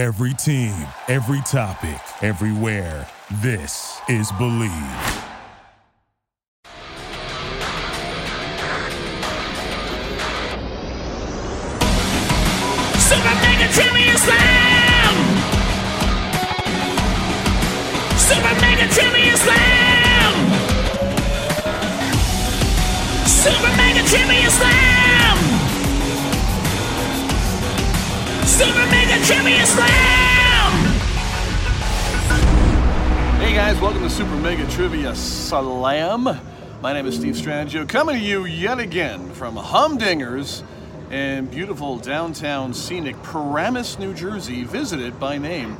Every team, every topic, everywhere. This is Bleav. Super Mega Trivia Slam! Super Mega Trivia Slam! Super Mega Trivia Slam! Super Mega Trivia Slam! Hey guys, welcome to Super Mega Trivia Slam. My name is Steve Strangio, coming to you yet again from Humdingers in beautiful downtown scenic Paramus, New Jersey, visited by name.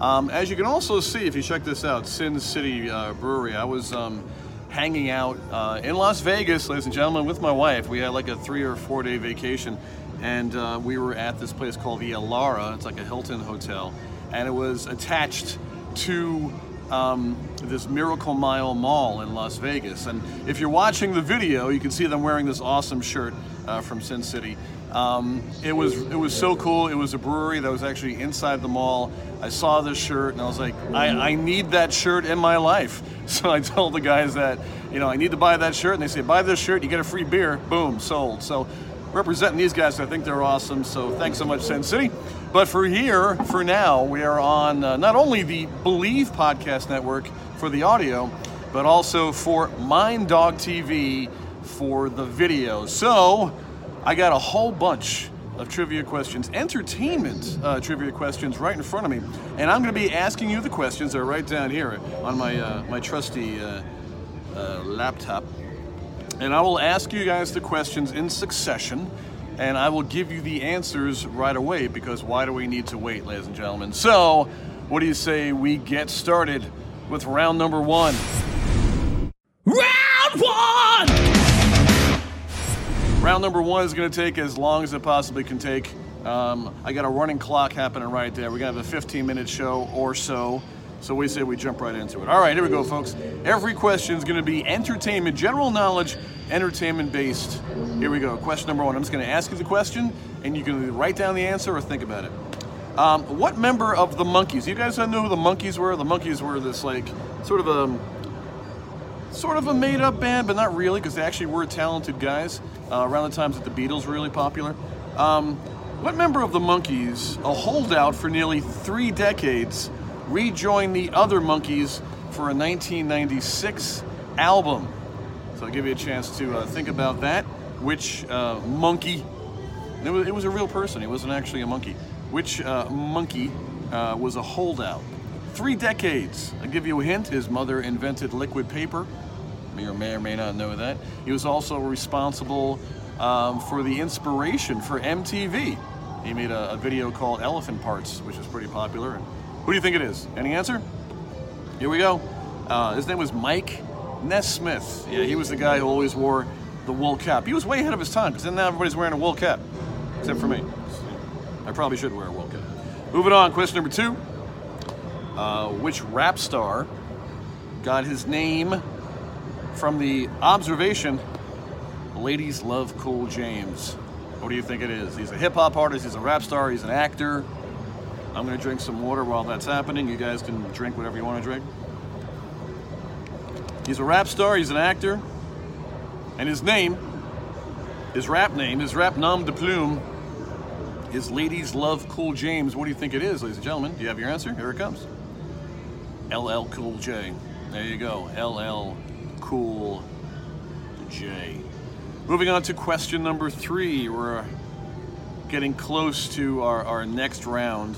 Um, as you can also see, if you check this out, Sin City uh, Brewery, I was um, hanging out uh, in Las Vegas, ladies and gentlemen, with my wife. We had like a three or four day vacation, and uh, we were at this place called the Elara. It's like a Hilton hotel, and it was attached to um, this Miracle Mile Mall in Las Vegas. And if you're watching the video, you can see them wearing this awesome shirt uh, from Sin City. Um, it was it was so cool. It was a brewery that was actually inside the mall. I saw this shirt and I was like, I, I need that shirt in my life. So I told the guys that, you know, I need to buy that shirt, and they said, buy this shirt, you get a free beer. Boom, sold. So representing these guys, I think they're awesome. So thanks so much, Sin City. But for here, for now, we are on uh, not only the Bleav Podcast Network for the audio, but also for Mind Dog TV for the video. So I got a whole bunch of trivia questions, entertainment uh, trivia questions right in front of me. And I'm going to be asking you the questions. They're right down here on my, uh, my trusty uh, uh, laptop. And I will ask you guys the questions in succession, and I will give you the answers right away because why do we need to wait, ladies and gentlemen? So, what do you say we get started with round number one? Round one! Round number one is going to take as long as it possibly can take. Um, I got a running clock happening right there. We're going to have a 15 minute show or so. So we say we jump right into it. All right, here we go, folks. Every question is going to be entertainment, general knowledge, entertainment based. Here we go. Question number one. I'm just going to ask you the question, and you can write down the answer or think about it. Um, what member of the Monkees? You guys know who the Monkees were? The Monkees were this like sort of a sort of a made-up band, but not really, because they actually were talented guys uh, around the times that the Beatles were really popular. Um, what member of the Monkees, a holdout for nearly three decades, rejoined the other Monkees for a 1996 album? So I'll give you a chance to uh, think about that. Which uh, monkey? It was, it was a real person. It wasn't actually a monkey. Which uh, monkey uh, was a holdout? Three decades. I'll give you a hint. His mother invented liquid paper. Or may or may not know that. He was also responsible um, for the inspiration for MTV. He made a, a video called Elephant Parts, which was pretty popular. Who do you think it is? Any answer? Here we go. Uh, his name was Mike Nesmith. Yeah, he was the guy who always wore the wool cap. He was way ahead of his time because now everybody's wearing a wool cap, except for me. I probably should wear a wool cap. Moving on, question number two. Uh, which rap star got his name from the observation ladies love cool james what do you think it is he's a hip-hop artist he's a rap star he's an actor i'm going to drink some water while that's happening you guys can drink whatever you want to drink he's a rap star he's an actor and his name his rap name his rap nom de plume is ladies love cool james what do you think it is ladies and gentlemen do you have your answer here it comes LL Cool J. There you go. LL Cool J. Moving on to question number three. We're getting close to our, our next round.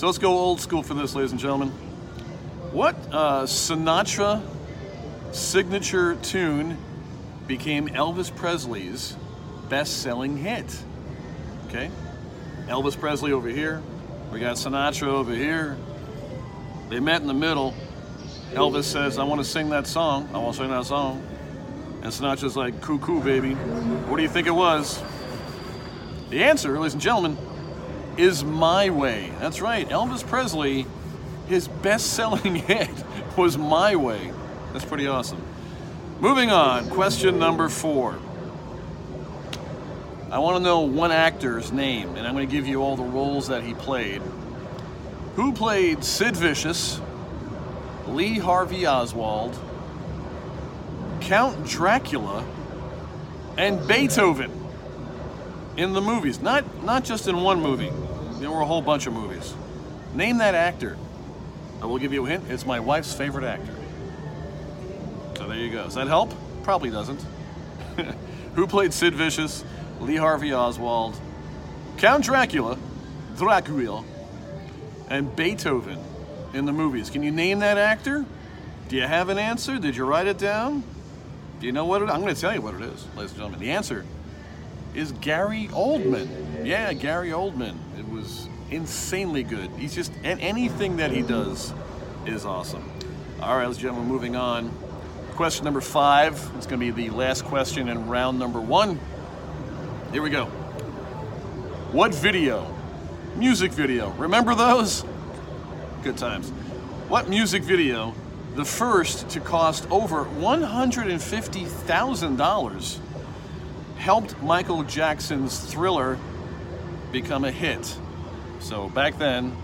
So let's go old school for this, ladies and gentlemen. What uh, Sinatra signature tune became Elvis Presley's best selling hit? Okay? Elvis Presley over here. We got Sinatra over here. They met in the middle. Elvis says, I want to sing that song. I want to sing that song. And Sinatra's like, coo, baby. What do you think it was? The answer, ladies and gentlemen, is My Way. That's right. Elvis Presley, his best selling hit was My Way. That's pretty awesome. Moving on, question number four. I want to know one actor's name, and I'm going to give you all the roles that he played. Who played Sid Vicious, Lee Harvey Oswald, Count Dracula, and Beethoven in the movies? Not not just in one movie. There were a whole bunch of movies. Name that actor. I will give you a hint. It's my wife's favorite actor. So there you go. Does that help? Probably doesn't. Who played Sid Vicious, Lee Harvey Oswald, Count Dracula, Dracula, and Beethoven in the movies? Can you name that actor? Do you have an answer? Did you write it down? Do you know what it I'm going to tell you what it is, ladies and gentlemen. The answer is Gary Oldman. Yeah, Gary Oldman. It was insanely good. He's just, and anything that he does is awesome. All right, ladies and gentlemen, moving on. Question number five. It's going to be the last question in round number one. Here we go. What video? Music video. Remember those? Good times. What music video, the first to cost over $150,000, helped Michael Jackson's thriller become a hit? So back then,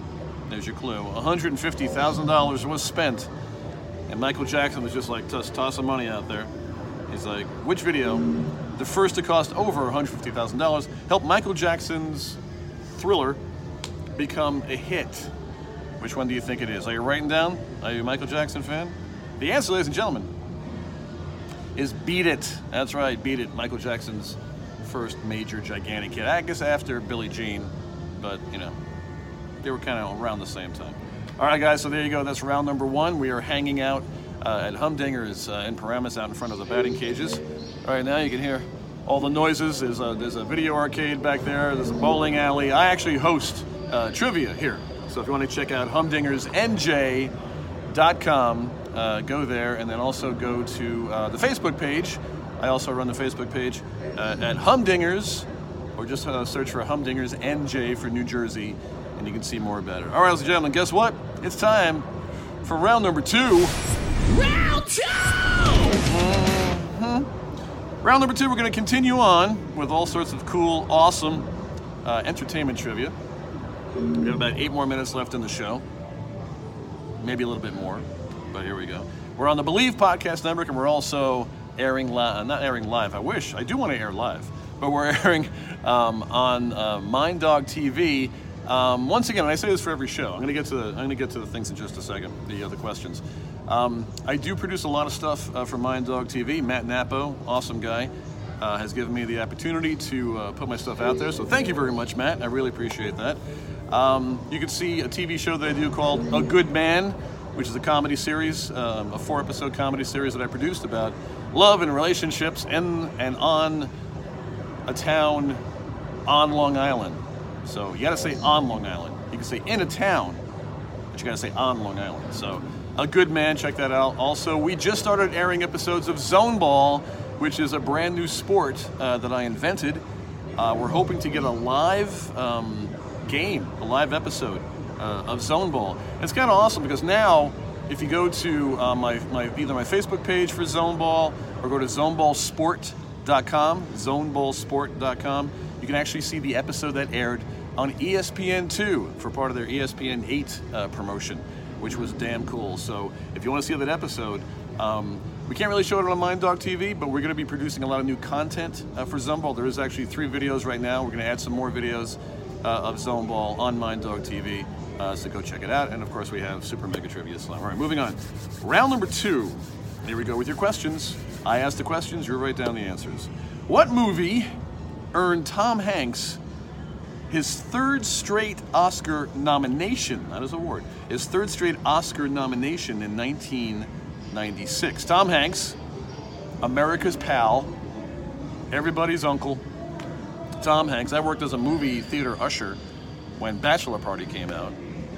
there's your clue, $150,000 was spent. And Michael Jackson was just like, toss, toss some money out there. He's like, which video, the first to cost over $150,000, helped Michael Jackson's thriller become a hit? Which one do you think it is? Are you writing down? Are you a Michael Jackson fan? The answer, ladies and gentlemen, is Beat It. That's right, Beat It. Michael Jackson's first major gigantic hit. I guess after Billie Jean, but you know, they were kind of around the same time. All right, guys, so there you go. That's round number one. We are hanging out uh, at Humdinger's uh, in Paramus out in front of the batting cages. All right, now you can hear all the noises. There's a, there's a video arcade back there, there's a bowling alley. I actually host uh, trivia here. So if you want to check out humdingersnj.com, uh, go there and then also go to uh, the Facebook page. I also run the Facebook page uh, at Humdingers, or just uh, search for Humdingers NJ for New Jersey, and you can see more about it. All right, ladies and gentlemen, guess what? It's time for round number two. Round two! Round number two, we're going to continue on with all sorts of cool, awesome uh, entertainment trivia. We have about eight more minutes left in the show, maybe a little bit more, but here we go. We're on the Bleav Podcast Network, and we're also airing live. Not airing live. I wish I do want to air live, but we're airing um, on uh, Mind Dog TV. Um, once again, and I say this for every show. I'm going to get to the I'm going to get to the things in just a second. The other questions. Um, I do produce a lot of stuff uh, for Mind Dog TV. Matt Napo, awesome guy, uh, has given me the opportunity to uh, put my stuff out there. So thank you very much, Matt. I really appreciate that. Um, you can see a TV show that I do called A Good Man, which is a comedy series, um, a four episode comedy series that I produced about love and relationships in and on a town on Long Island. So you got to say on Long Island. You can say in a town, but you got to say on Long Island. So a good man, check that out. Also, we just started airing episodes of Zone Ball, which is a brand new sport uh, that I invented. Uh, we're hoping to get a live um, game, a live episode uh, of Zone Ball. It's kind of awesome because now, if you go to uh, my, my either my Facebook page for Zone Ball or go to zoneballsport.com, zoneballsport.com, you can actually see the episode that aired on E ESPN2 for part of their E ESPN 8 uh, promotion, which was damn cool. So if you want to see that episode, um, we can't really show it on Mind Dog TV, but we're going to be producing a lot of new content uh, for Zone Ball. There is actually three videos right now. We're going to add some more videos of Zone Ball on Mind Dog TV. Uh, so go check it out. And of course, we have Super Mega Trivia Slam. All right, moving on. Round number two. Here we go with your questions. I ask the questions, you write down the answers. What movie earned Tom Hanks his third straight Oscar nomination? That is a word. His third straight Oscar nomination in 1996. Tom Hanks, America's pal, everybody's uncle. Tom Hanks. I worked as a movie theater usher when Bachelor Party came out,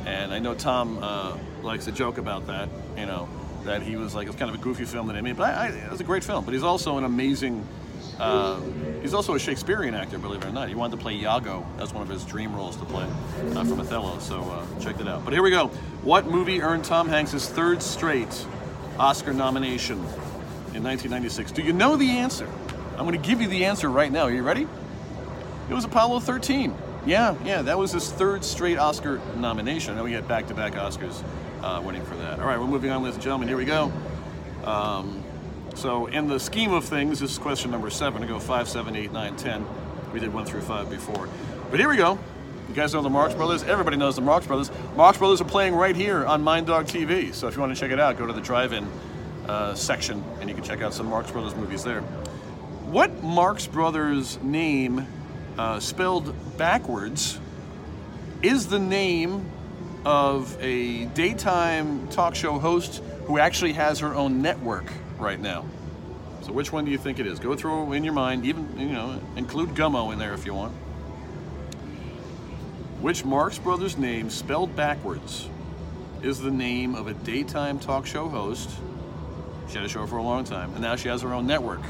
and I know Tom uh, likes to joke about that. You know, that he was like it was kind of a goofy film that he made, but I, I, it was a great film. But he's also an amazing. Uh, he's also a Shakespearean actor, believe it or not. He wanted to play Iago. That's one of his dream roles to play uh, from Othello. So uh, check that out. But here we go. What movie earned Tom Hanks his third straight Oscar nomination in 1996? Do you know the answer? I'm going to give you the answer right now. Are you ready? It was Apollo 13. Yeah, yeah, that was his third straight Oscar nomination. Now we had back-to-back Oscars uh, winning for that. All right, we're moving on, ladies and gentlemen. Here we go. Um, so, in the scheme of things, this is question number seven. I go five, seven, eight, nine, ten. We did one through five before, but here we go. You guys know the Marx Brothers. Everybody knows the Marx Brothers. Marx Brothers are playing right here on Mind Dog TV. So if you want to check it out, go to the drive-in uh, section, and you can check out some Marx Brothers movies there. What Marx Brothers name, uh, spelled backwards, is the name of a daytime talk show host who actually has her own network right now? So which one do you think it is? Go through in your mind, even you know, include Gummo in there if you want. Which Marx Brothers name, spelled backwards, is the name of a daytime talk show host? She had a show for a long time, and now she has her own network.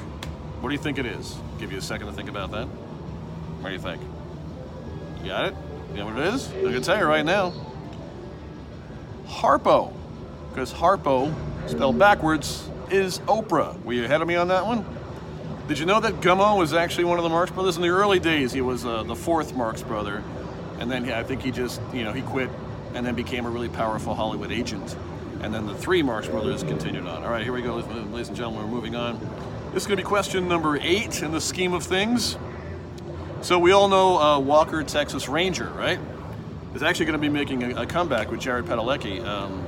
What do you think it is? Give you a second to think about that. What do you think? You got it? You know what it is? I can tell you right now. Harpo. Because Harpo, spelled backwards, is Oprah. Were you ahead of me on that one? Did you know that Gummo was actually one of the Marx brothers? In the early days, he was uh, the fourth Marx brother. And then he, I think he just, you know, he quit and then became a really powerful Hollywood agent. And then the three Marx brothers continued on. All right, here we go, ladies and gentlemen, we're moving on. This is going to be question number eight in the scheme of things. So we all know uh, Walker, Texas Ranger, right? Is actually going to be making a, a comeback with Jared Padalecki. Um,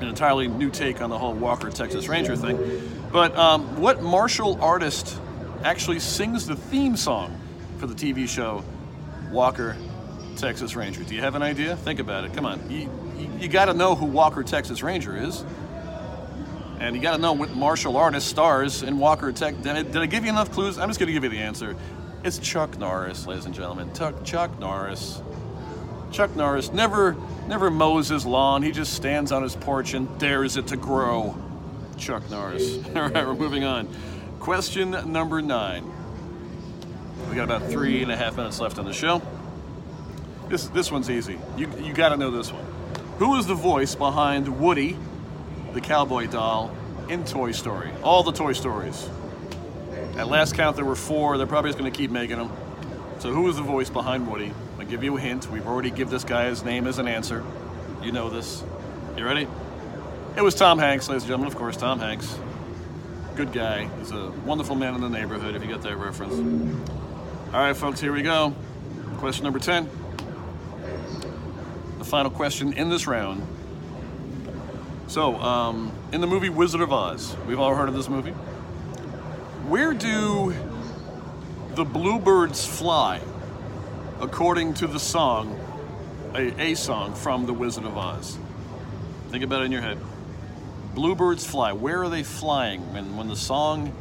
an entirely new take on the whole Walker, Texas Ranger thing. But um, what martial artist actually sings the theme song for the TV show Walker, Texas Ranger? Do you have an idea? Think about it. Come on. You, you, you got to know who Walker, Texas Ranger is. And you got to know what martial artist stars in Walker Tech. Did did I give you enough clues? I'm just going to give you the answer. It's Chuck Norris, ladies and gentlemen. Chuck, Chuck Norris. Chuck Norris never never mows his lawn. He just stands on his porch and dares it to grow. Chuck Norris. All right, we're moving on. Question number nine. We got about three and a half minutes left on the show. This this one's easy. You you got to know this one. Who is the voice behind Woody, the cowboy doll, in Toy Story? All the Toy Stories. At last count, there were four. They're probably just going to keep making them. So, who is the voice behind Woody? I'll give you a hint. We've already give this guy his name as an answer. You know this. You ready? It was Tom Hanks, ladies and gentlemen. Of course, Tom Hanks. Good guy. He's a wonderful man in the neighborhood, if you get that reference. All right, folks, here we go. Question number 10. The final question in this round. So, um, in the movie Wizard of Oz, we've all heard of this movie. Where do the bluebirds fly according to the song, a, a song from The Wizard of Oz? Think about it in your head. Bluebirds fly. Where are they flying when, when the song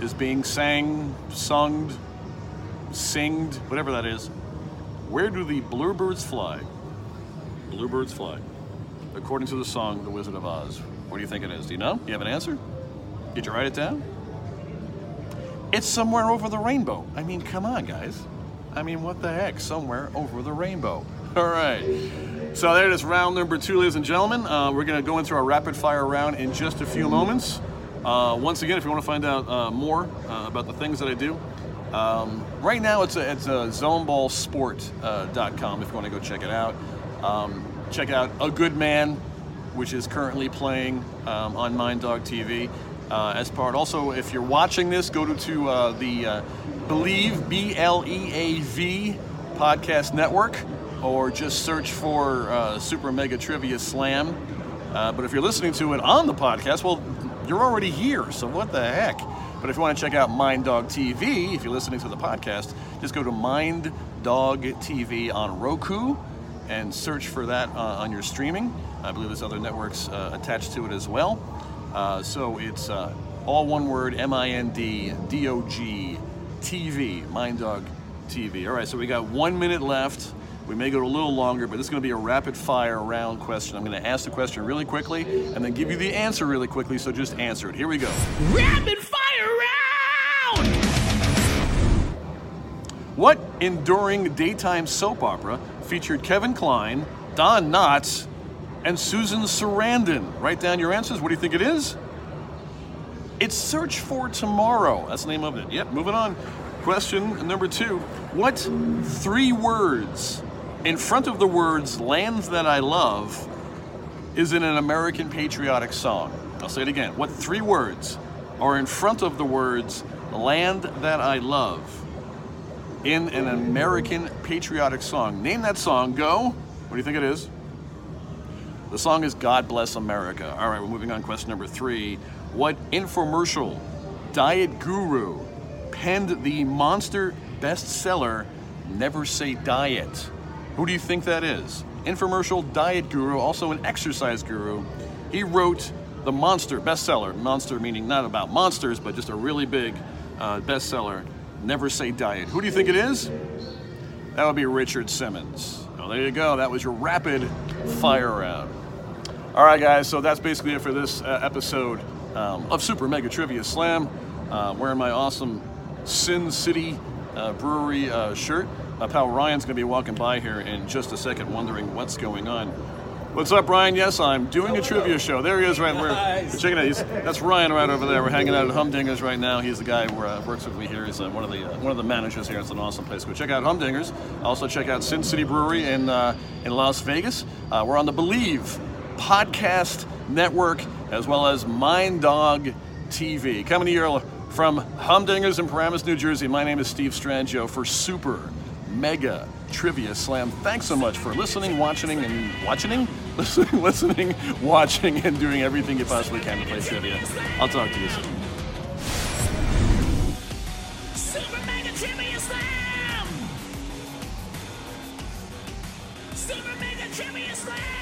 is being sang, sung, singed, whatever that is? Where do the bluebirds fly? Bluebirds fly. According to the song The Wizard of Oz. What do you think it is? Do you know? You have an answer? Did you write it down? It's somewhere over the rainbow. I mean, come on, guys. I mean, what the heck? Somewhere over the rainbow. All right. So there it is, round number two, ladies and gentlemen. Uh, we're going to go into our rapid fire round in just a few moments. Uh, once again, if you want to find out uh, more uh, about the things that I do, um, right now it's a, it's a zoneballsport.com if you want to go check it out. Um, check out A Good Man, which is currently playing um, on Mind Dog TV uh, as part. Also, if you're watching this, go to, to uh, the uh, Bleav B L E A V podcast network, or just search for uh, Super Mega Trivia Slam. Uh, but if you're listening to it on the podcast, well, you're already here. So what the heck? But if you want to check out Mind Dog TV, if you're listening to the podcast, just go to Mind Dog TV on Roku and search for that uh, on your streaming. I believe there's other networks attached to it as well. Uh, so it's uh, all one word M I N D D O G TV, Mind Dog TV. All right, so we got one minute left. We may go a little longer, but this is going to be a rapid fire round question. I'm going to ask the question really quickly and then give you the answer really quickly, so just answer it. Here we go. Rapid fire round! What enduring daytime soap opera featured Kevin Kline, Don Knotts, and Susan Sarandon? Write down your answers. What do you think it is? It's Search for Tomorrow. That's the name of it. Yep, moving on. Question number two What three words in front of the words lands that I love is in an American patriotic song? I'll say it again. What three words are in front of the words land that I love in an American patriotic song? Name that song. Go. What do you think it is? The song is God Bless America. All right, we're moving on. Question number three. What infomercial diet guru penned the monster bestseller Never Say Diet? Who do you think that is? Infomercial diet guru, also an exercise guru. He wrote the monster bestseller. Monster meaning not about monsters, but just a really big uh, bestseller. Never Say Diet. Who do you think it is? That would be Richard Simmons. Well, there you go. That was your rapid fire round. All right, guys. So that's basically it for this uh, episode um, of Super Mega Trivia Slam. Uh, wearing my awesome Sin City uh, Brewery uh, shirt. Pal Ryan's going to be walking by here in just a second, wondering what's going on. What's up, Ryan? Yes, I'm doing a trivia show. There he is, right where. Check it out. He's, that's Ryan right over there. We're hanging out at Humdingers right now. He's the guy who uh, works with me here. He's uh, one of the uh, one of the managers here. It's an awesome place. Go check out Humdingers. Also check out Sin City Brewery in uh, in Las Vegas. Uh, we're on the Bleav podcast network as well as Mind Dog TV. Coming to you from Humdingers in Paramus, New Jersey. My name is Steve Strangio for Super Mega Trivia Slam. Thanks so much for listening, watching, and watching, listening, listening, watching, and doing everything you possibly can to play trivia. I'll talk to you soon. Super Mega Trivia Slam! Super Mega Trivia Slam!